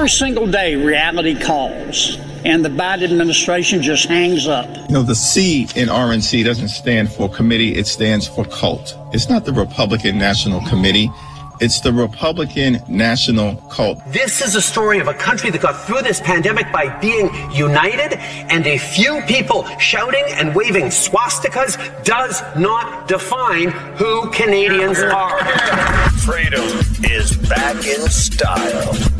Every single day, reality calls, and the Biden administration just hangs up. You know, the C in RNC doesn't stand for committee, it stands for cult. It's not the Republican National Committee. It's the Republican National Cult. This is a story of a country that got through this pandemic by being united, and a few people shouting and waving swastikas does not define who Canadians are. Freedom is back in style.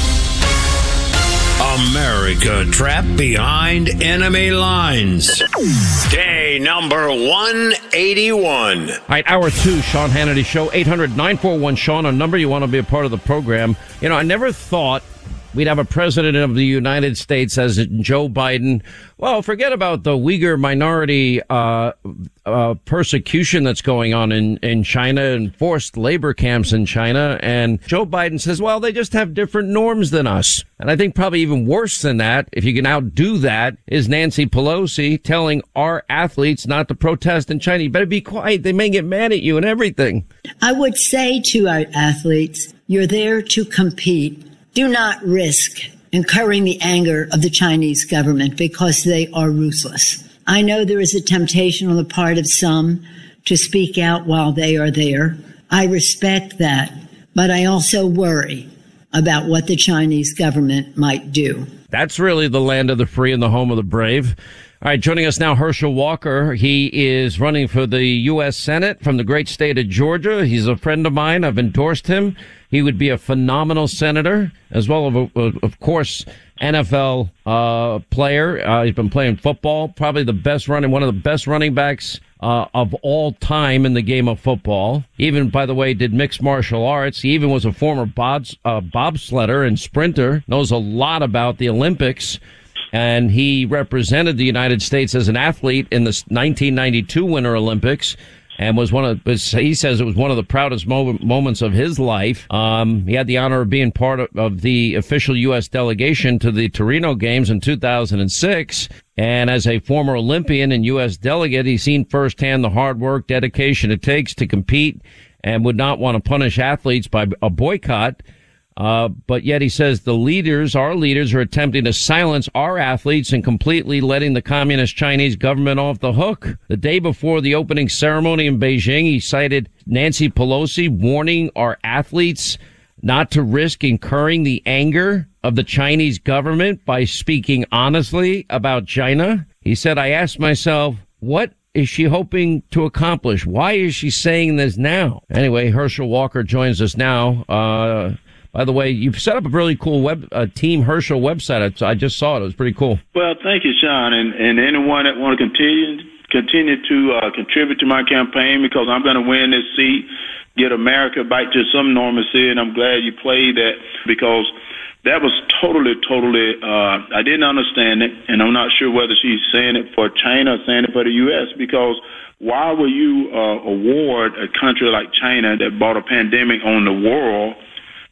America trapped behind enemy lines. Day number 181. All right, hour two, Sean Hannity Show, 800 941 Sean, a number you want to be a part of the program. You know, I never thought we'd have a president of the United States as Joe Biden. Well, forget about the Uyghur minority uh, uh, persecution that's going on in, in China and forced labor camps in China. And Joe Biden says, well, they just have different norms than us. And I think probably even worse than that, if you can outdo that, is Nancy Pelosi telling our athletes not to protest in China. You better be quiet. They may get mad at you and everything. I would say to our athletes, you're there to compete do not risk incurring the anger of the Chinese government because they are ruthless. I know there is a temptation on the part of some to speak out while they are there. I respect that, but I also worry about what the Chinese government might do. That's really the land of the free and the home of the brave. All right, joining us now, Herschel Walker. He is running for the U.S. Senate from the great state of Georgia. He's a friend of mine. I've endorsed him. He would be a phenomenal senator, as well as, of course, NFL uh, player. Uh, he's been playing football, probably the best running, one of the best running backs uh, of all time in the game of football. Even, by the way, did mixed martial arts. He even was a former bobs, uh, bobsledder and sprinter. Knows a lot about the Olympics and he represented the United States as an athlete in the 1992 Winter Olympics. And was one of, he says it was one of the proudest moments of his life. Um, he had the honor of being part of, of the official U.S. delegation to the Torino Games in 2006. And as a former Olympian and U.S. delegate, he's seen firsthand the hard work, dedication it takes to compete and would not want to punish athletes by a boycott. Uh, but yet he says the leaders, our leaders, are attempting to silence our athletes and completely letting the communist Chinese government off the hook. The day before the opening ceremony in Beijing, he cited Nancy Pelosi warning our athletes not to risk incurring the anger of the Chinese government by speaking honestly about China. He said, I asked myself, what is she hoping to accomplish? Why is she saying this now? Anyway, Herschel Walker joins us now. Uh, by the way, you've set up a really cool web uh, Team Herschel website. I, I just saw it. It was pretty cool. Well, thank you, Sean, and, and anyone that want to continue continue to uh, contribute to my campaign because I'm going to win this seat, get America back to some normalcy, and I'm glad you played that because that was totally, totally. Uh, I didn't understand it, and I'm not sure whether she's saying it for China or saying it for the U.S. because why will you uh, award a country like China that brought a pandemic on the world?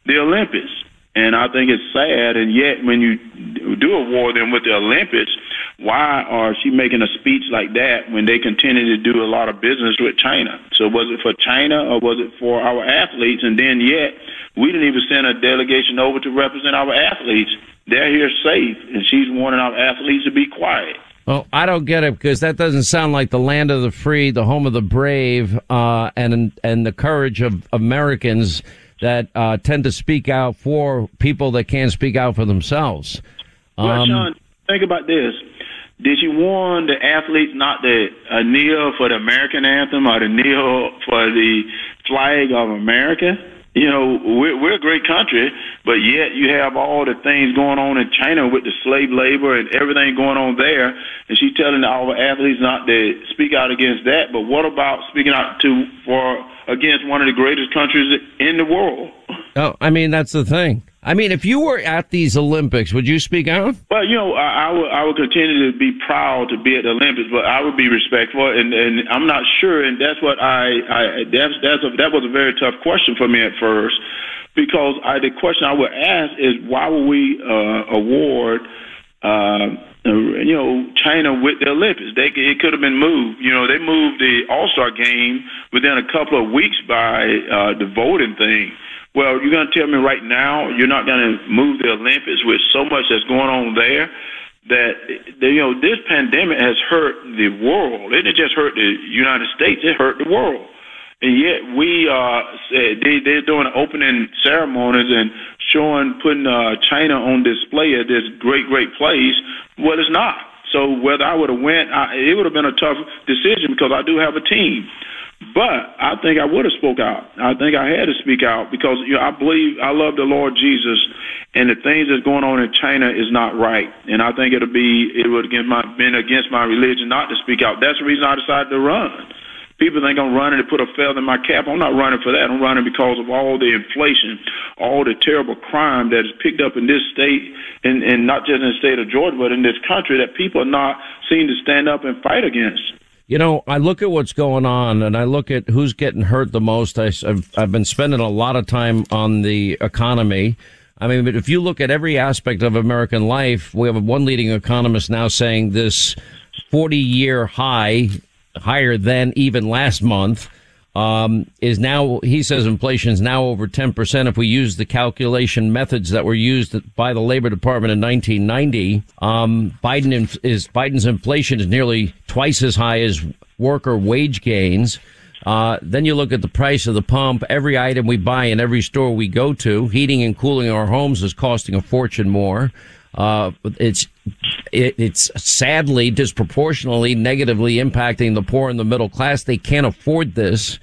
The Olympics. And I think it's sad. And yet, when you do award them with the Olympics, why are she making a speech like that when they continue to do a lot of business with China? So was it for China or was it for our athletes? And then yet, we didn't even send a delegation over to represent our athletes. They're here safe, and she's warning our athletes to be quiet. Well, I don't get it because that doesn't sound like the land of the free, the home of the brave, uh, and and the courage of Americans that uh, tend to speak out for people that can't speak out for themselves. Um, well, Sean, think about this. Did you warn the athletes not to uh, kneel for the American anthem or to kneel for the flag of America? You know, we're, we're a great country, but yet you have all the things going on in China with the slave labor and everything going on there. And she's telling our athletes not to speak out against that. But what about speaking out to for against one of the greatest countries in the world. Oh, I mean that's the thing. I mean, if you were at these Olympics, would you speak out? Well, you know, I, I would I would continue to be proud to be at the Olympics, but I would be respectful, and and I'm not sure, and that's what I I that's that's a, that was a very tough question for me at first, because I the question I would ask is why would we uh, award. Uh, you know, China with the Olympics. They it could have been moved. You know, they moved the All Star game within a couple of weeks by uh, the voting thing. Well, you're going to tell me right now you're not going to move the Olympics with so much that's going on there that you know this pandemic has hurt the world. It didn't just hurt the United States; it hurt the world. And yet we uh they they're doing opening ceremonies and showing putting uh China on display at this great great place. Well, it's not. So whether I would have went, I, it would have been a tough decision because I do have a team. But I think I would have spoke out. I think I had to speak out because you know I believe I love the Lord Jesus, and the things that's going on in China is not right. And I think it'll be it would have my, been against my religion not to speak out. That's the reason I decided to run. People think I'm running to put a feather in my cap. I'm not running for that. I'm running because of all the inflation, all the terrible crime that is picked up in this state, and, and not just in the state of Georgia, but in this country that people are not seen to stand up and fight against. You know, I look at what's going on and I look at who's getting hurt the most. I, have I've been spending a lot of time on the economy. I mean, but if you look at every aspect of American life, we have one leading economist now saying this 40 year high, higher than even last month, um, is now, he says inflation is now over 10% if we use the calculation methods that were used by the Labor Department in 1990. Um, Biden is, Biden's inflation is nearly twice as high as worker wage gains. Uh, then you look at the price of the pump. Every item we buy in every store we go to, heating and cooling our homes is costing a fortune more. Uh, it's it, it's sadly disproportionately negatively impacting the poor and the middle class. They can't afford this.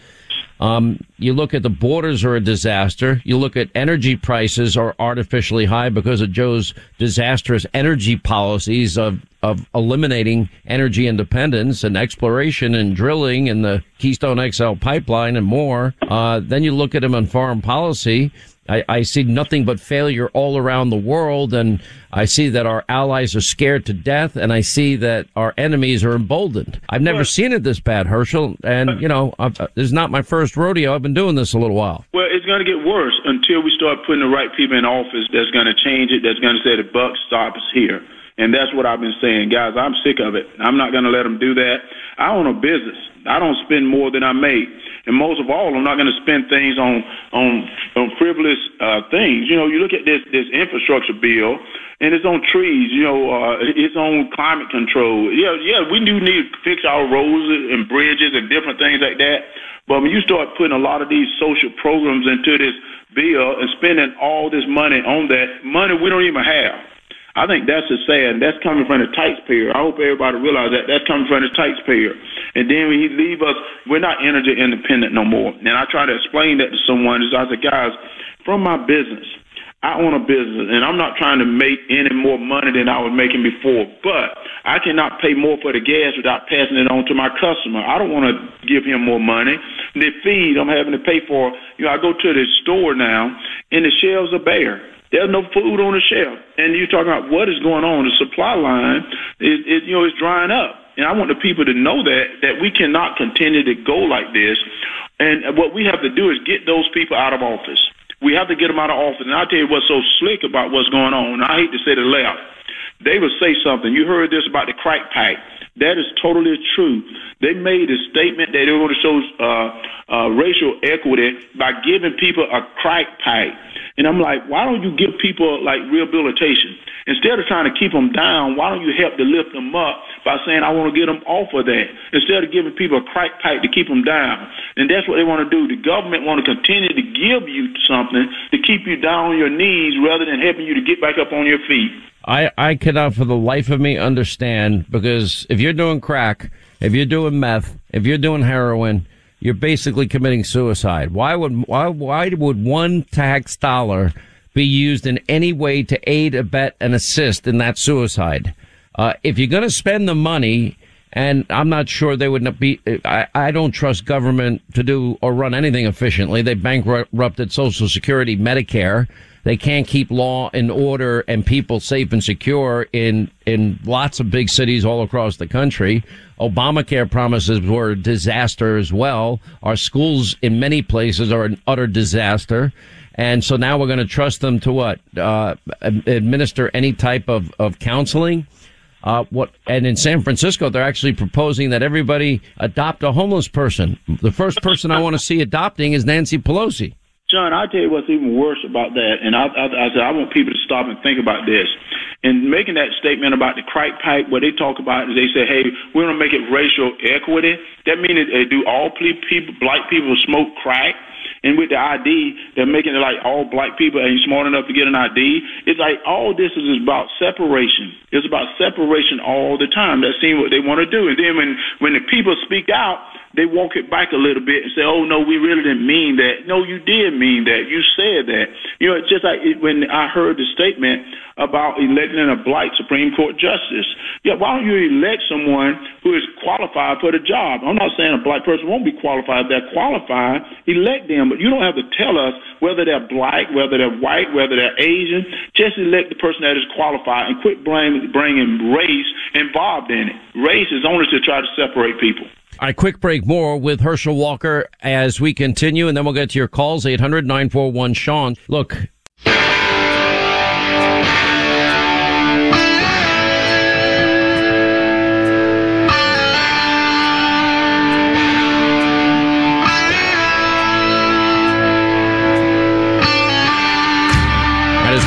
Um, you look at the borders are a disaster. You look at energy prices are artificially high because of Joe's disastrous energy policies of, of eliminating energy independence and exploration and drilling and the Keystone XL pipeline and more. Uh, then you look at him on foreign policy I, I, see nothing but failure all around the world, and I see that our allies are scared to death, and I see that our enemies are emboldened. I've never well, seen it this bad, Herschel, and you know, I've, uh, this is not my first rodeo. I've been doing this a little while. Well, it's going to get worse until we start putting the right people in office. That's going to change it. That's going to say the buck stops here. And that's what I've been saying, guys. I'm sick of it. I'm not going to let them do that. I own a business. I don't spend more than I make, and most of all, I'm not going to spend things on on on frivolous uh, things. You know, you look at this this infrastructure bill, and it's on trees. You know, uh, it's on climate control. Yeah, yeah, we do need to fix our roads and bridges and different things like that. But when you start putting a lot of these social programs into this bill and spending all this money on that money we don't even have I think that's a sad. That's coming from the taxpayer. I hope everybody realize that that's coming from the taxpayer. And then when he leave us, we're not energy independent no more. And I try to explain that to someone. Is I said, guys, from my business, I own a business, and I'm not trying to make any more money than I was making before. But I cannot pay more for the gas without passing it on to my customer. I don't want to give him more money. The feed I'm having to pay for. You know, I go to the store now, and the shelves are bare. There's no food on the shelf, and you're talking about what is going on. The supply line is, is you know, is drying up, and I want the people to know that that we cannot continue to go like this. And what we have to do is get those people out of office. We have to get them out of office. And I'll tell you what's so slick about what's going on. I hate to say the left. They would say something. You heard this about the crack pipe. That is totally true. They made a statement that they were going to show uh, uh, racial equity by giving people a crack pipe. And I'm like, why don't you give people like rehabilitation? Instead of trying to keep them down, why don't you help to lift them up by saying, I want to get them off of that? Instead of giving people a crack pipe to keep them down. And that's what they want to do. The government want to continue to give you something to keep you down on your knees rather than helping you to get back up on your feet. I, I cannot for the life of me understand because if you're doing crack, if you're doing meth, if you're doing heroin, you're basically committing suicide. Why would why why would one tax dollar be used in any way to aid, abet, and assist in that suicide? Uh, if you're going to spend the money, and I'm not sure they would be. I, I don't trust government to do or run anything efficiently. They bankrupted Social Security, Medicare. They can't keep law and order and people safe and secure in in lots of big cities all across the country. Obamacare promises were a disaster as well. Our schools in many places are an utter disaster. And so now we're going to trust them to what? Uh, administer any type of, of counseling. Uh, what, and in San Francisco, they're actually proposing that everybody adopt a homeless person. The first person I want to see adopting is Nancy Pelosi. John, I tell you what's even worse about that, and I, I, I said I want people to stop and think about this. And making that statement about the crack pipe, what they talk about is they say, "Hey, we're gonna make it racial equity." That means uh, do all people, black people, smoke crack? And with the ID, they're making it like all black people ain't smart enough to get an ID. It's like all this is about separation. It's about separation all the time. That's seeing what they want to do. And then when when the people speak out, they walk it back a little bit and say, "Oh no, we really didn't mean that." No, you did mean that. You said that. You know, it's just like when I heard the statement about electing a black Supreme Court justice. Yeah, why don't you elect someone who is qualified for the job? I'm not saying a black person won't be qualified. If they're qualified, elect them. But you don't have to tell us whether they're black, whether they're white, whether they're Asian. Just elect the person that is qualified and quit blaming, bringing race involved in it. Race is only to try to separate people. All right, quick break more with Herschel Walker as we continue, and then we'll get to your calls, 800 941 Sean. Look.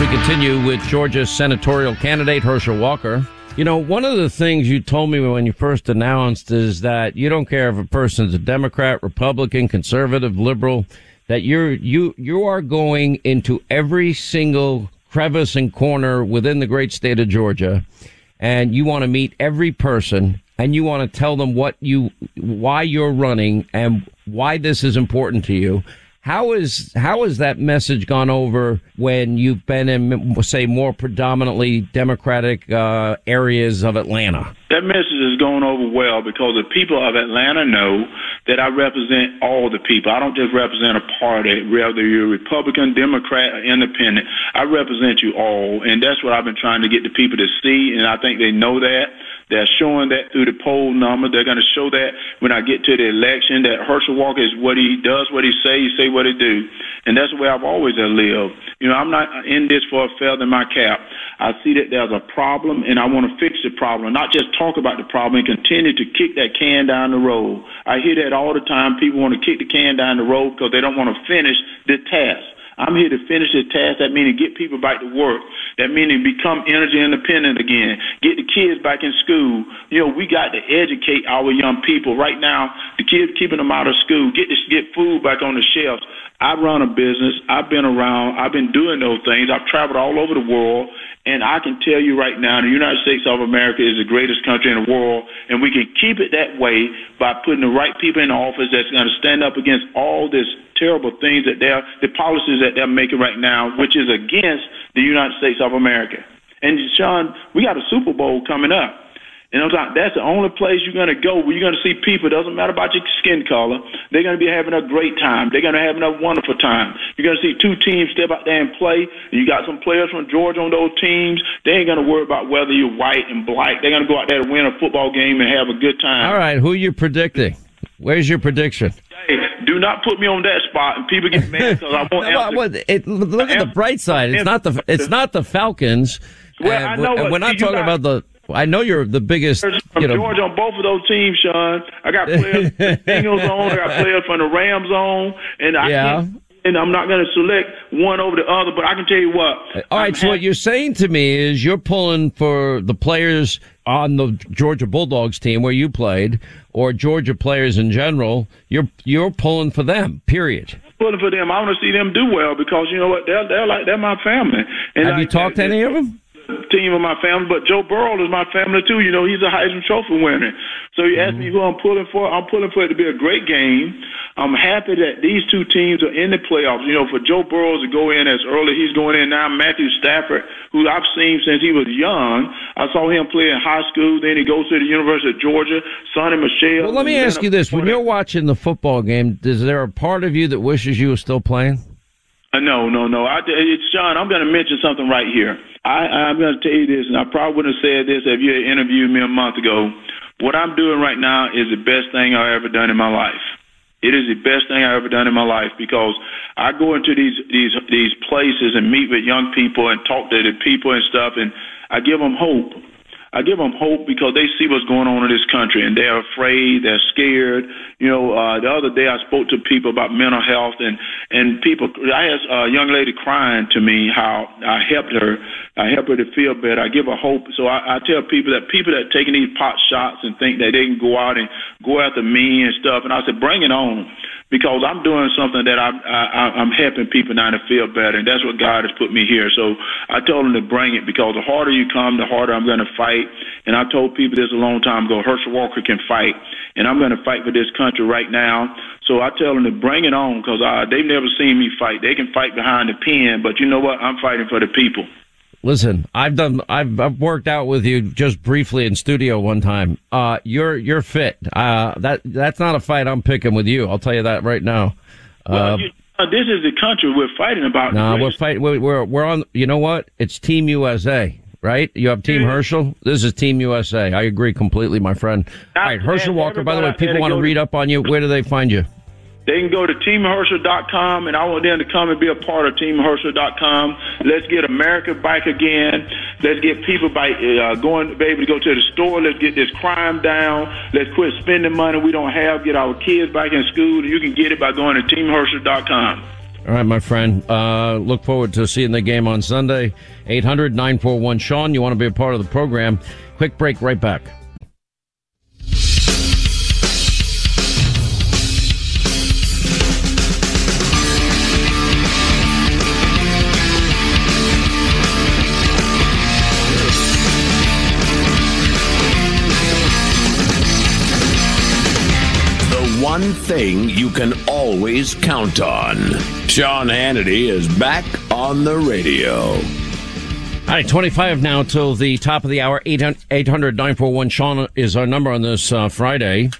We continue with Georgia's senatorial candidate, Herschel Walker, you know, one of the things you told me when you first announced is that you don't care if a person's a Democrat, Republican, conservative, liberal, that you're, you, you are going into every single crevice and corner within the great state of Georgia and you want to meet every person and you want to tell them what you, why you're running and why this is important to you. How is how has that message gone over when you've been in, say, more predominantly Democratic uh, areas of Atlanta? That message is going over well because the people of Atlanta know that I represent all the people. I don't just represent a party, whether you're Republican, Democrat, or Independent. I represent you all, and that's what I've been trying to get the people to see, and I think they know that. They're showing that through the poll number. They're going to show that when I get to the election that Herschel Walker is what he does, what he say, he say what he do, and that's the way I've always lived. You know, I'm not in this for a feather in my cap. I see that there's a problem, and I want to fix the problem, not just talk about the problem and continue to kick that can down the road. I hear that all the time. People want to kick the can down the road because they don't want to finish the task. I'm here to finish the task. That means get people back to work. That means become energy independent again. Get the kids back in school. You know, we got to educate our young people. Right now, the kids keeping them out of school. Get this, get food back on the shelves. I run a business. I've been around. I've been doing those things. I've traveled all over the world. And I can tell you right now, the United States of America is the greatest country in the world, and we can keep it that way by putting the right people in office that's going to stand up against all this terrible things that they're, the policies that they're making right now, which is against the United States of America. And Sean, we got a Super Bowl coming up. And I'm talking, that's the only place you're going to go where you're going to see people. It doesn't matter about your skin color. They're going to be having a great time. They're going to have a wonderful time. You're going to see two teams step out there and play. You got some players from Georgia on those teams. They ain't going to worry about whether you're white and black. They're going to go out there and win a football game and have a good time. All right, who are you predicting? Where's your prediction? Hey, do not put me on that spot, and people get mad because I won't answer. well, it, look at the bright side. It's not the it's not the Falcons. Well, and I know we're not talking got- about the. I know you're the biggest. from You know, Georgia on both of those teams, Sean. I got players from the Bengals on, I got players from the Rams on, and I Yeah. can't, and I'm not going to select one over the other. But I can tell you what. All right, so what you're saying to me is you're pulling for the players on the Georgia Bulldogs team where you played, or Georgia players in general. You're you're pulling for them. Period. pulling for them. I want to see them do well because you know what? They're they're like they're my family. And Have you like, talked to any of them? Team of my family, but Joe Burrow is my family too. You know, he's a Heisman Trophy winner. So you ask me Mm-hmm. who I'm pulling for. I'm pulling for it to be a great game. I'm happy that these two teams are in the playoffs. You know, for Joe Burrow to go in as early he's going in now. Matthew Stafford, who I've seen since he was young. I saw him play in high school. Then he goes to the University of Georgia. Sony Michel. Well, let me ask you this: When you're watching the football game, is there a part of you that wishes you were still playing? Uh, no, no, no. I, it's Sean. I'm going to mention something right here. I, I'm going to tell you this, and I probably wouldn't have said this if you had interviewed me a month ago. What I'm doing right now is the best thing I've ever done in my life. It is the best thing I've ever done in my life because I go into these these these places and meet with young people and talk to the people and stuff, and I give them hope. I give them hope because they see what's going on in this country and they're afraid, they're scared. You know, uh, the other day I spoke to people about mental health and and people. I had a young lady crying to me how I helped her. I helped her to feel better. I give her hope. So I, I tell people that people that are taking these pot shots and think that they can go out and go after me and stuff, and I said, bring it on because I'm doing something that I, I, I'm helping people now to feel better, and that's what God has put me here. So I told them to bring it because the harder you come, the harder I'm going to fight. And I told people this a long time ago: Herschel Walker can fight, and I'm going to fight for this country right now. So I tell them to bring it on because uh, they've never seen me fight. They can fight behind the pen, but you know what? I'm fighting for the people. Listen, I've done, I've, I've worked out with you just briefly in studio one time. Uh, you're, you're fit. Uh, that, that's not a fight I'm picking with you. I'll tell you that right now. Well, uh, you, uh, this is the country we're fighting about. No, nah, we're fighting. We're, we're, we're on, you know what? It's Team USA, right? You have Team Herschel. This is Team USA. I agree completely, my friend. All right. Herschel Walker, by the way, people want to read up on you. Where do they find you? They can go to teamherschel.com, and I want them to come and be a part of teamherschel.com. Let's get America back again. Let's get people by uh, going, be able to go to the store. Let's get this crime down. Let's quit spending money we don't have. Get our kids back in school. You can get it by going to teamherschel.com. All right, my friend. Uh, look forward to seeing the game on Sunday. 800 941 Sean. You want to be a part of the program. Quick break, right back. The one thing you can always count on. Sean Hannity is back on the radio. All right, 25 now till the top of the hour. 800 941 Sean is our number on this uh, Friday.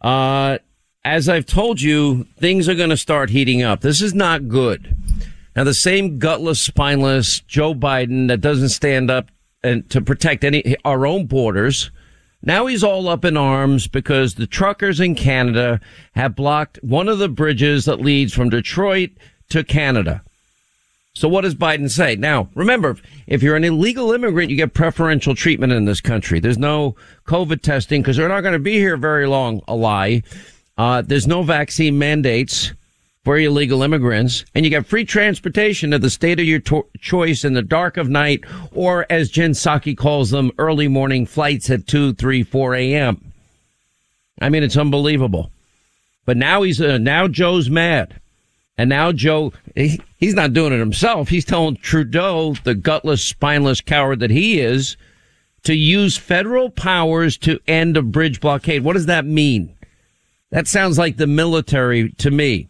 Uh, as I've told you, things are going to start heating up. This is not good. Now, the same gutless, spineless Joe Biden that doesn't stand up and to protect any our own borders now he's all up in arms because the truckers in Canada have blocked one of the bridges that leads from Detroit to Canada. So what does Biden say? Now, remember, if you're an illegal immigrant, you get preferential treatment in this country. There's no COVID testing because they're not going to be here very long, a lie. Uh, there's no vaccine mandates for illegal immigrants, and you get free transportation to the state of your to- choice in the dark of night, or as Jen Psaki calls them, early morning flights at 2, 3, 4 a.m. I mean, it's unbelievable. But now he's, uh, now Joe's mad. And now Joe, he, he's not doing it himself. He's telling Trudeau, the gutless, spineless coward that he is, to use federal powers to end a bridge blockade. What does that mean? That sounds like the military to me.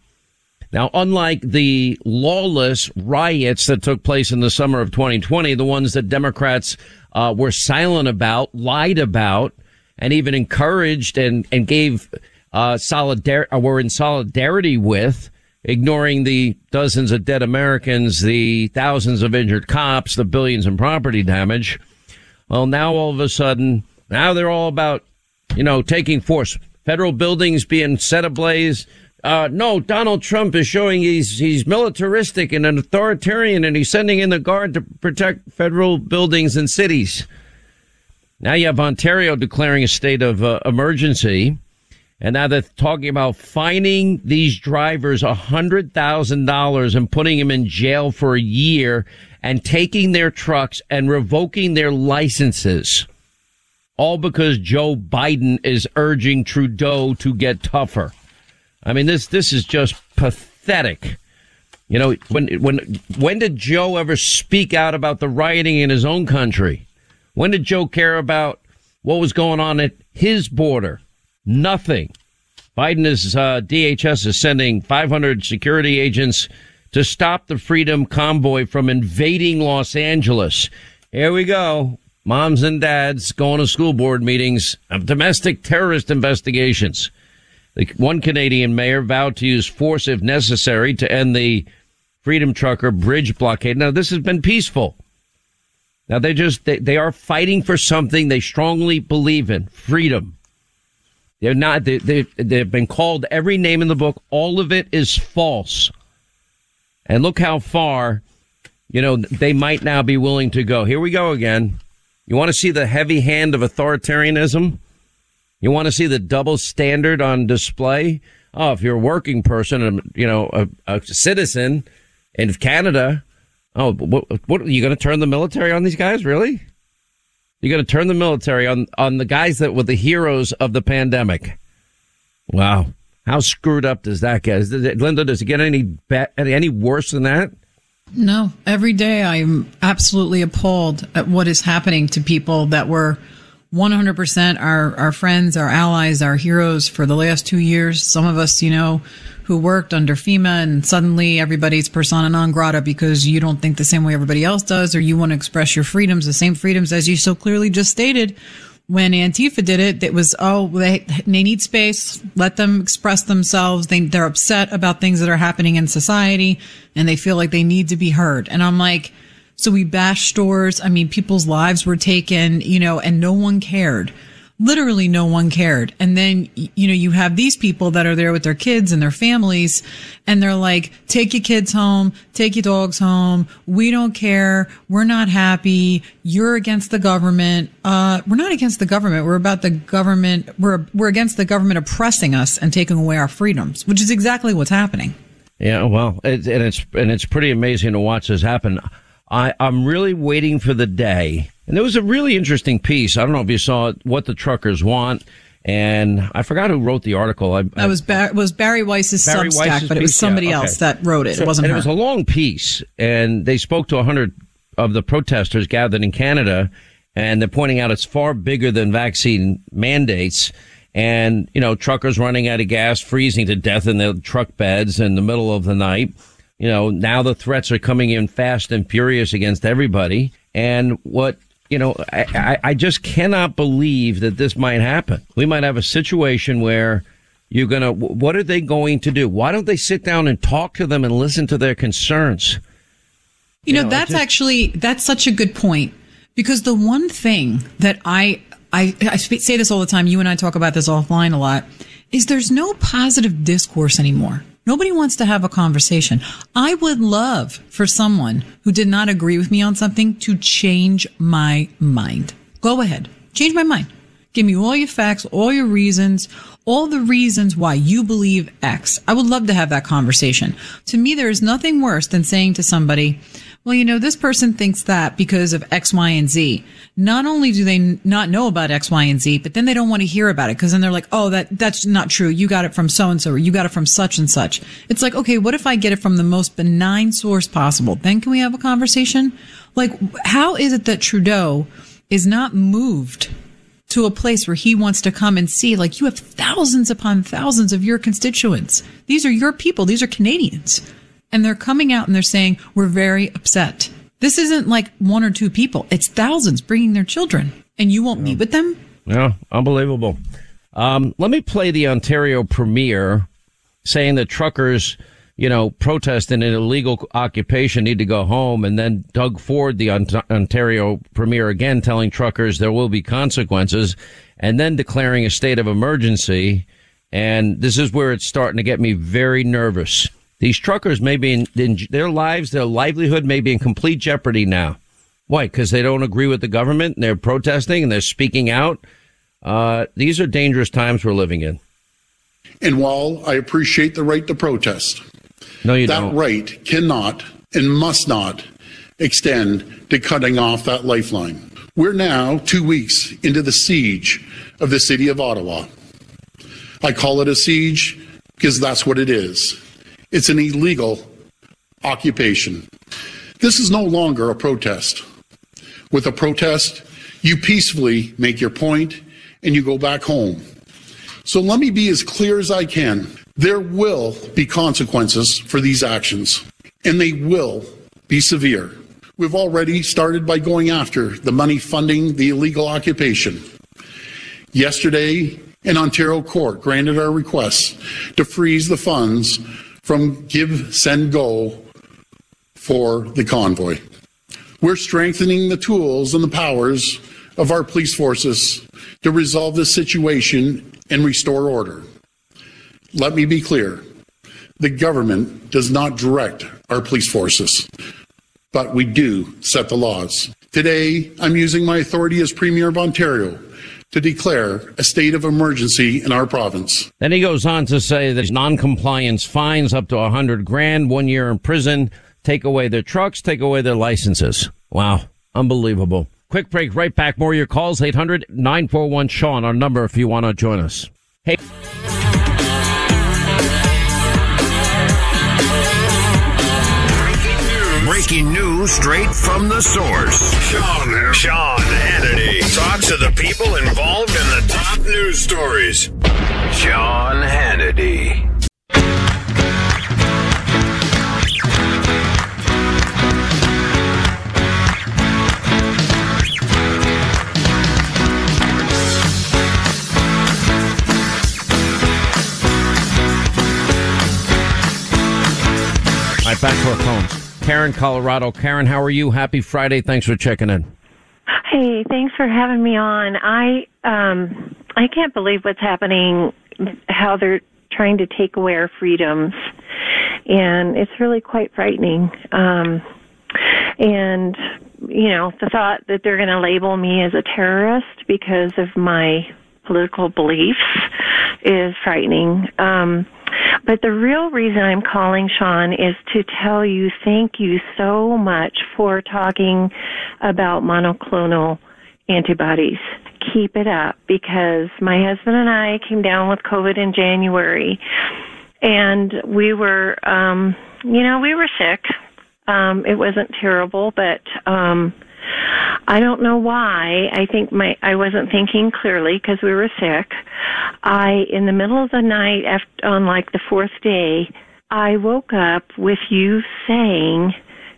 Now, unlike the lawless riots that took place in the summer of 2020, the ones that Democrats uh, were silent about, lied about, and even encouraged and, and gave uh, solidar- uh, were in solidarity with, ignoring the dozens of dead Americans, the thousands of injured cops, the billions in property damage. Well, now all of a sudden, now they're all about, you know, taking force. Federal buildings being set ablaze, uh, no, Donald Trump is showing he's he's militaristic and an authoritarian, and he's sending in the guard to protect federal buildings and cities. Now you have Ontario declaring a state of uh, emergency, and now they're talking about fining these drivers hundred thousand dollars and putting them in jail for a year, and taking their trucks and revoking their licenses, all because Joe Biden is urging Trudeau to get tougher. I mean, this this is just pathetic. You know, when when when did Joe ever speak out about the rioting in his own country? When did Joe care about what was going on at his border? Nothing. Biden is uh, DHS is sending 500 security agents to stop the Freedom Convoy from invading Los Angeles. Here we go. Moms and dads going to school board meetings of domestic terrorist investigations. One Canadian mayor vowed to use force if necessary to end the Freedom Trucker bridge blockade. Now, this has been peaceful. Now they just they, they are fighting for something they strongly believe in freedom. They're not they, they they've been called every name in the book. All of it is false. And look how far, you know, they might now be willing to go. Here we go again. You want to see the heavy hand of authoritarianism? You want to see the double standard on display? Oh, if you're a working person and you know a, a citizen in Canada, Oh, what, what are you going to turn the military on these guys? Really? You're going to turn the military on, on the guys that were the heroes of the pandemic. Wow. How screwed up does that get? It, Linda, does it get any, be- any worse than that? No. Every day I'm absolutely appalled at what is happening to people that were 100% our, our friends, our allies, our heroes for the last two years. Some of us, you know, who worked under FEMA and suddenly everybody's persona non grata because you don't think the same way everybody else does or you want to express your freedoms, the same freedoms as you so clearly just stated. When Antifa did it, it was, oh, they, they need space. Let them express themselves. They, they're upset about things that are happening in society and they feel like they need to be heard. And I'm like, so we bashed stores. I mean, people's lives were taken, you know, and no one cared literally no one cared. And then, you know, you have these people that are there with their kids and their families and they're like, take your kids home, take your dogs home. We don't care. We're not happy. You're against the government. Uh, we're not against the government. We're about the government. We're, we're against the government oppressing us and taking away our freedoms, which is exactly what's happening. Yeah, well, it, and it's, and it's pretty amazing to watch this happen. I, I'm really waiting for the day and there was a really interesting piece. I don't know if you saw it, what the truckers want. And I forgot who wrote the article. I, that was Bar- was Bari Weiss's Bari Substack, Weiss's but it was somebody yeah, okay. else that wrote it. So, it wasn't and her. It was a long piece, and they spoke to a hundred of the protesters gathered in Canada, and they're pointing out it's far bigger than vaccine mandates. And you know, truckers running out of gas, freezing to death in their truck beds in the middle of the night. You know, now the threats are coming in fast and furious against everybody. And what you know, I, I just cannot believe that this might happen. We might have a situation where you're going to, what are they going to do? Why don't they sit down and talk to them and listen to their concerns? You, you know, know, that's just, actually, that's such a good point because the one thing that I, I, I say this all the time. You and I talk about this offline a lot is there's no positive discourse anymore. Nobody wants to have a conversation. I would love for someone who did not agree with me on something to change my mind. Go ahead. Change my mind. Give me all your facts, all your reasons, all the reasons why you believe X. I would love to have that conversation. To me, there is nothing worse than saying to somebody, well, you know, this person thinks that because of X, Y, and Z. Not only do they not know about X, Y, and Z, but then they don't want to hear about it because then they're like, oh, that, that's not true. You got it from so and so or you got it from such and such. It's like, okay, what if I get it from the most benign source possible? Then can we have a conversation? Like, how is it that Trudeau is not moved to a place where he wants to come and see, like, you have thousands upon thousands of your constituents. These are your people. These are Canadians and they're coming out and they're saying, we're very upset. This isn't like one or two people. It's thousands bringing their children and you won't yeah. meet with them. Yeah. Unbelievable. Um, let me play the Ontario premier saying that truckers, you know, protesting an illegal occupation need to go home. And then Doug Ford, the Ontario premier again, telling truckers there will be consequences and then declaring a state of emergency. And this is where it's starting to get me very nervous. These truckers may be in, in their lives, their livelihood may be in complete jeopardy now. Why? Because they don't agree with the government and they're protesting and they're speaking out. Uh, these are dangerous times we're living in. And while I appreciate the right to protest, no, you that don't. right cannot and must not extend to cutting off that lifeline. We're now two weeks into the siege of the city of Ottawa. I call it a siege because that's what it is. It's an illegal occupation. This is no longer a protest. With a protest, you peacefully make your point and you go back home. So let me be as clear as I can. There will be consequences for these actions, and they will be severe. We've already started by going after the money funding the illegal occupation. Yesterday, an Ontario court granted our request to freeze the funds from GiveSendGo for the convoy. We're strengthening the tools and the powers of our police forces to resolve this situation and restore order. Let me be clear the government does not direct our police forces, but we do set the laws. Today, I'm using my authority as Premier of Ontario to declare a state of emergency in our province. Then he goes on to say that non-compliance fines up to a hundred grand, one year in prison, take away their trucks, take away their licenses. Wow. Unbelievable. Quick break, right back. More of your calls, 800 941 Sean, our number if you want to join us. Hey. Breaking news straight from the source. Sean, Sean Hannity talks to the people involved in the top news stories. Sean Hannity. All right, back to our phones. Karen, Colorado. Karen, how are you? Happy Friday. Thanks for checking in. Hey, thanks for having me on. I um I can't believe what's happening how they're trying to take away our freedoms. And it's really quite frightening. Um and you know, the thought that they're going to label me as a terrorist because of my political beliefs is frightening. Um but the real reason I'm calling Sean is to tell you thank you so much for talking about monoclonal antibodies. Keep it up because my husband and I came down with COVID in January and we were, um, you know, we were sick. Um, it wasn't terrible, but, um, I don't know why. I think my I wasn't thinking clearly because we were sick. I in the middle of the night after on like the fourth day, I woke up with you saying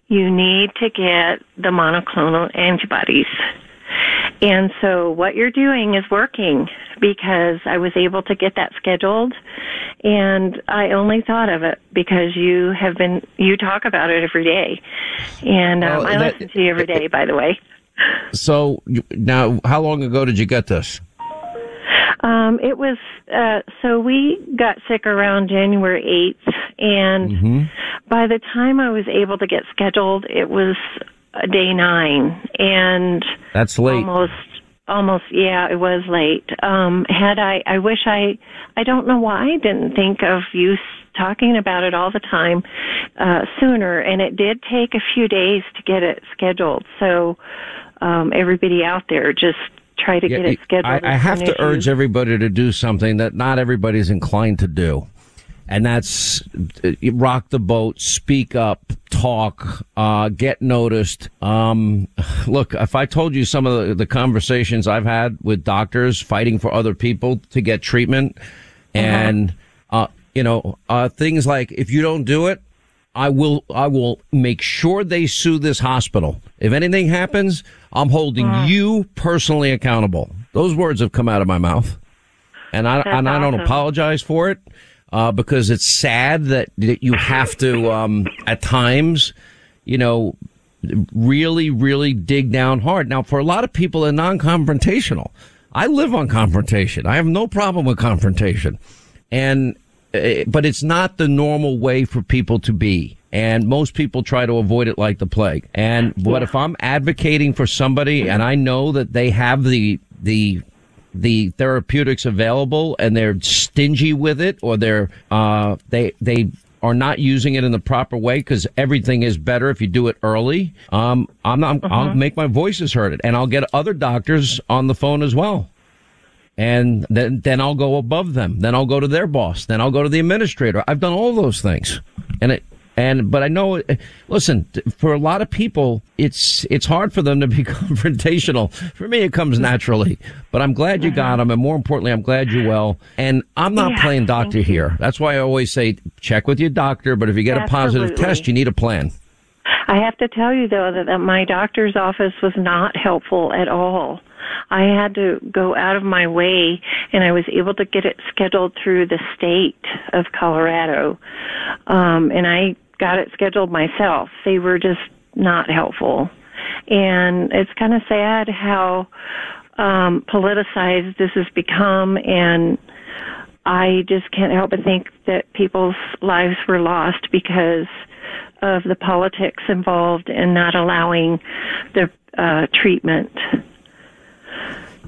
you need to get the monoclonal antibodies. And so what you're doing is working because I was able to get that scheduled and I only thought of it because you have been, you talk about it every day. And um, Well, I that- listen to you every day, by the way. So now, how long ago did you get this? Um, it was, uh, so we got sick around January 8th and Mm-hmm. by the time I was able to get scheduled, it was day nine and That's late. almost almost yeah it was late um had i i wish i i don't know why i didn't think of you s- talking about it all the time uh sooner and it did take a few days to get it scheduled so um everybody out there just try to Yeah, get it scheduled I, I have to urge everybody to do something that not everybody's inclined to do. And that's uh, rock the boat, speak up, talk, uh, get noticed. Um, look, if I told you some of the, the conversations I've had with doctors fighting for other people to get treatment and, uh, you know, uh, things like if you don't do it, I will I will make sure they sue this hospital. If anything happens, I'm holding you personally accountable. Those words have come out of my mouth. And I That's and I don't awesome. apologize for it uh, because it's sad that, that you have to um, at times, you know, really really dig down hard. Now for a lot of people they're non-confrontational. I live on confrontation. I have no problem with confrontation. And uh, but it's not the normal way for people to be. And most people try to avoid it like the plague. And but if I'm advocating for somebody and I know that they have the the the therapeutics available and they're stingy with it or they're uh they they are not using it in the proper way because everything is better if you do it early. Um, I'm not, I'll make my voices heard it and I'll get other doctors on the phone as well and then then I'll go above them. Then I'll go to their boss. Then I'll go to the administrator. I've done all those things, and it and but I know. Listen, for a lot of people, it's it's hard for them to be confrontational. For me, it comes naturally. But I'm glad you got them, and more importantly, I'm glad you're well. And I'm not Yeah, playing doctor here. That's why I always say check with your doctor. But if you get a positive test, you need a plan. I have to tell you though that, that my doctor's office was not helpful at all. I had to go out of my way and I was able to get it scheduled through the state of Colorado. Um and I got it scheduled myself. They were just not helpful. And it's kind of sad how um, politicized this has become, and I just can't help but think that people's lives were lost because of the politics involved and not allowing the uh, treatment.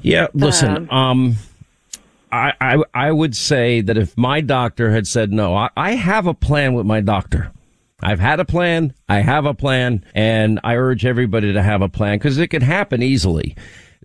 Yeah, listen, um, I, I I would say that if my doctor had said no, I, I have a plan with my doctor. I've had a plan. I have a plan, and I urge everybody to have a plan because it could happen easily.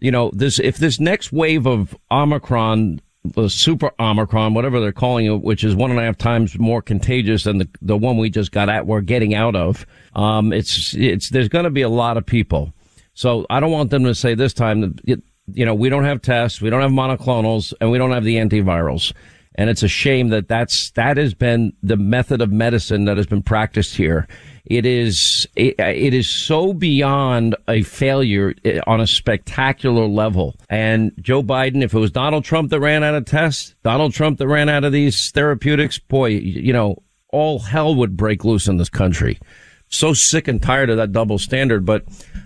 You know, this if this next wave of Omicron, the super Omicron, whatever they're calling it, which is one and a half times more contagious than the the one we just got at, we're getting out of. Um, it's it's there's going to be a lot of people. So I don't want them to say this time that you know we don't have tests, we don't have monoclonals, and we don't have the antivirals. And it's a shame that that's, that has been the method of medicine that has been practiced here. It is, it, it is so beyond a failure eh, on a spectacular level. And Joe Biden, if it was Donald Trump that ran out of tests, Donald Trump that ran out of these therapeutics, boy, you know, all hell would break loose in this country. So sick and tired of that double standard, but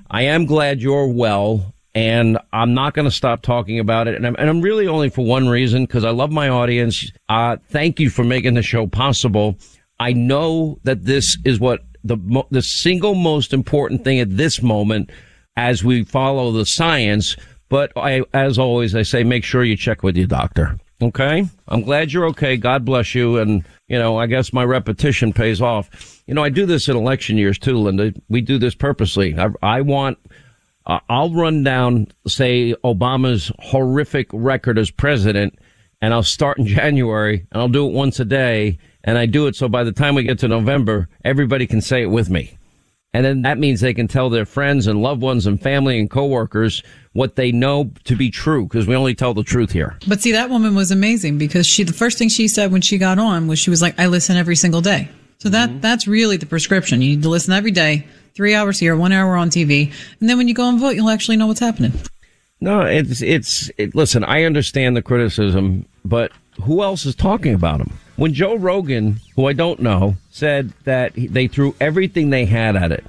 I am glad you're well and I'm not going to stop talking about it. And I'm, and I'm really only for one reason because I love my audience. Uh, thank you for making the show possible. I know that this is what the the single most important thing at this moment as we follow the science. But I, as always, I say make sure you check with your doctor. Okay, I'm glad you're okay. God bless you. And you know, I guess my repetition pays off. You know, I do this in election years too, Linda. We do this purposely. I, I want uh, I'll run down, say, Obama's horrific record as president, and I'll start in January, and I'll do it once a day, and I do it so by the time we get to November, everybody can say it with me. And then that means they can tell their friends and loved ones and family and coworkers what they know to be true because we only tell the truth here. But see, that woman was amazing because she, the first thing she said when she got on was she was like, I listen every single day. So that, mm-hmm. that's really the prescription. You need to listen every day three hours here, one hour on TV, and then when you go and vote, you'll actually know what's happening. No, it's it's it, listen. I understand the criticism, but who else is talking about him? When Joe Rogan, who I don't know, said that they threw everything they had at it,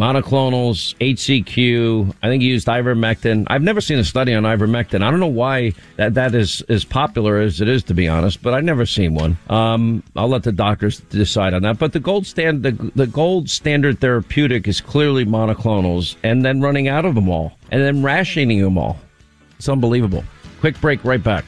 monoclonals, HCQ. I think he used ivermectin. I've never seen a study on ivermectin. I don't know why that, that is as popular as it is, to be honest, but I've never seen one. Um, I'll let the doctors decide on that. But the gold stand, the, the gold standard therapeutic is clearly monoclonals and then running out of them all and then rationing them all. It's unbelievable. Quick break, right back.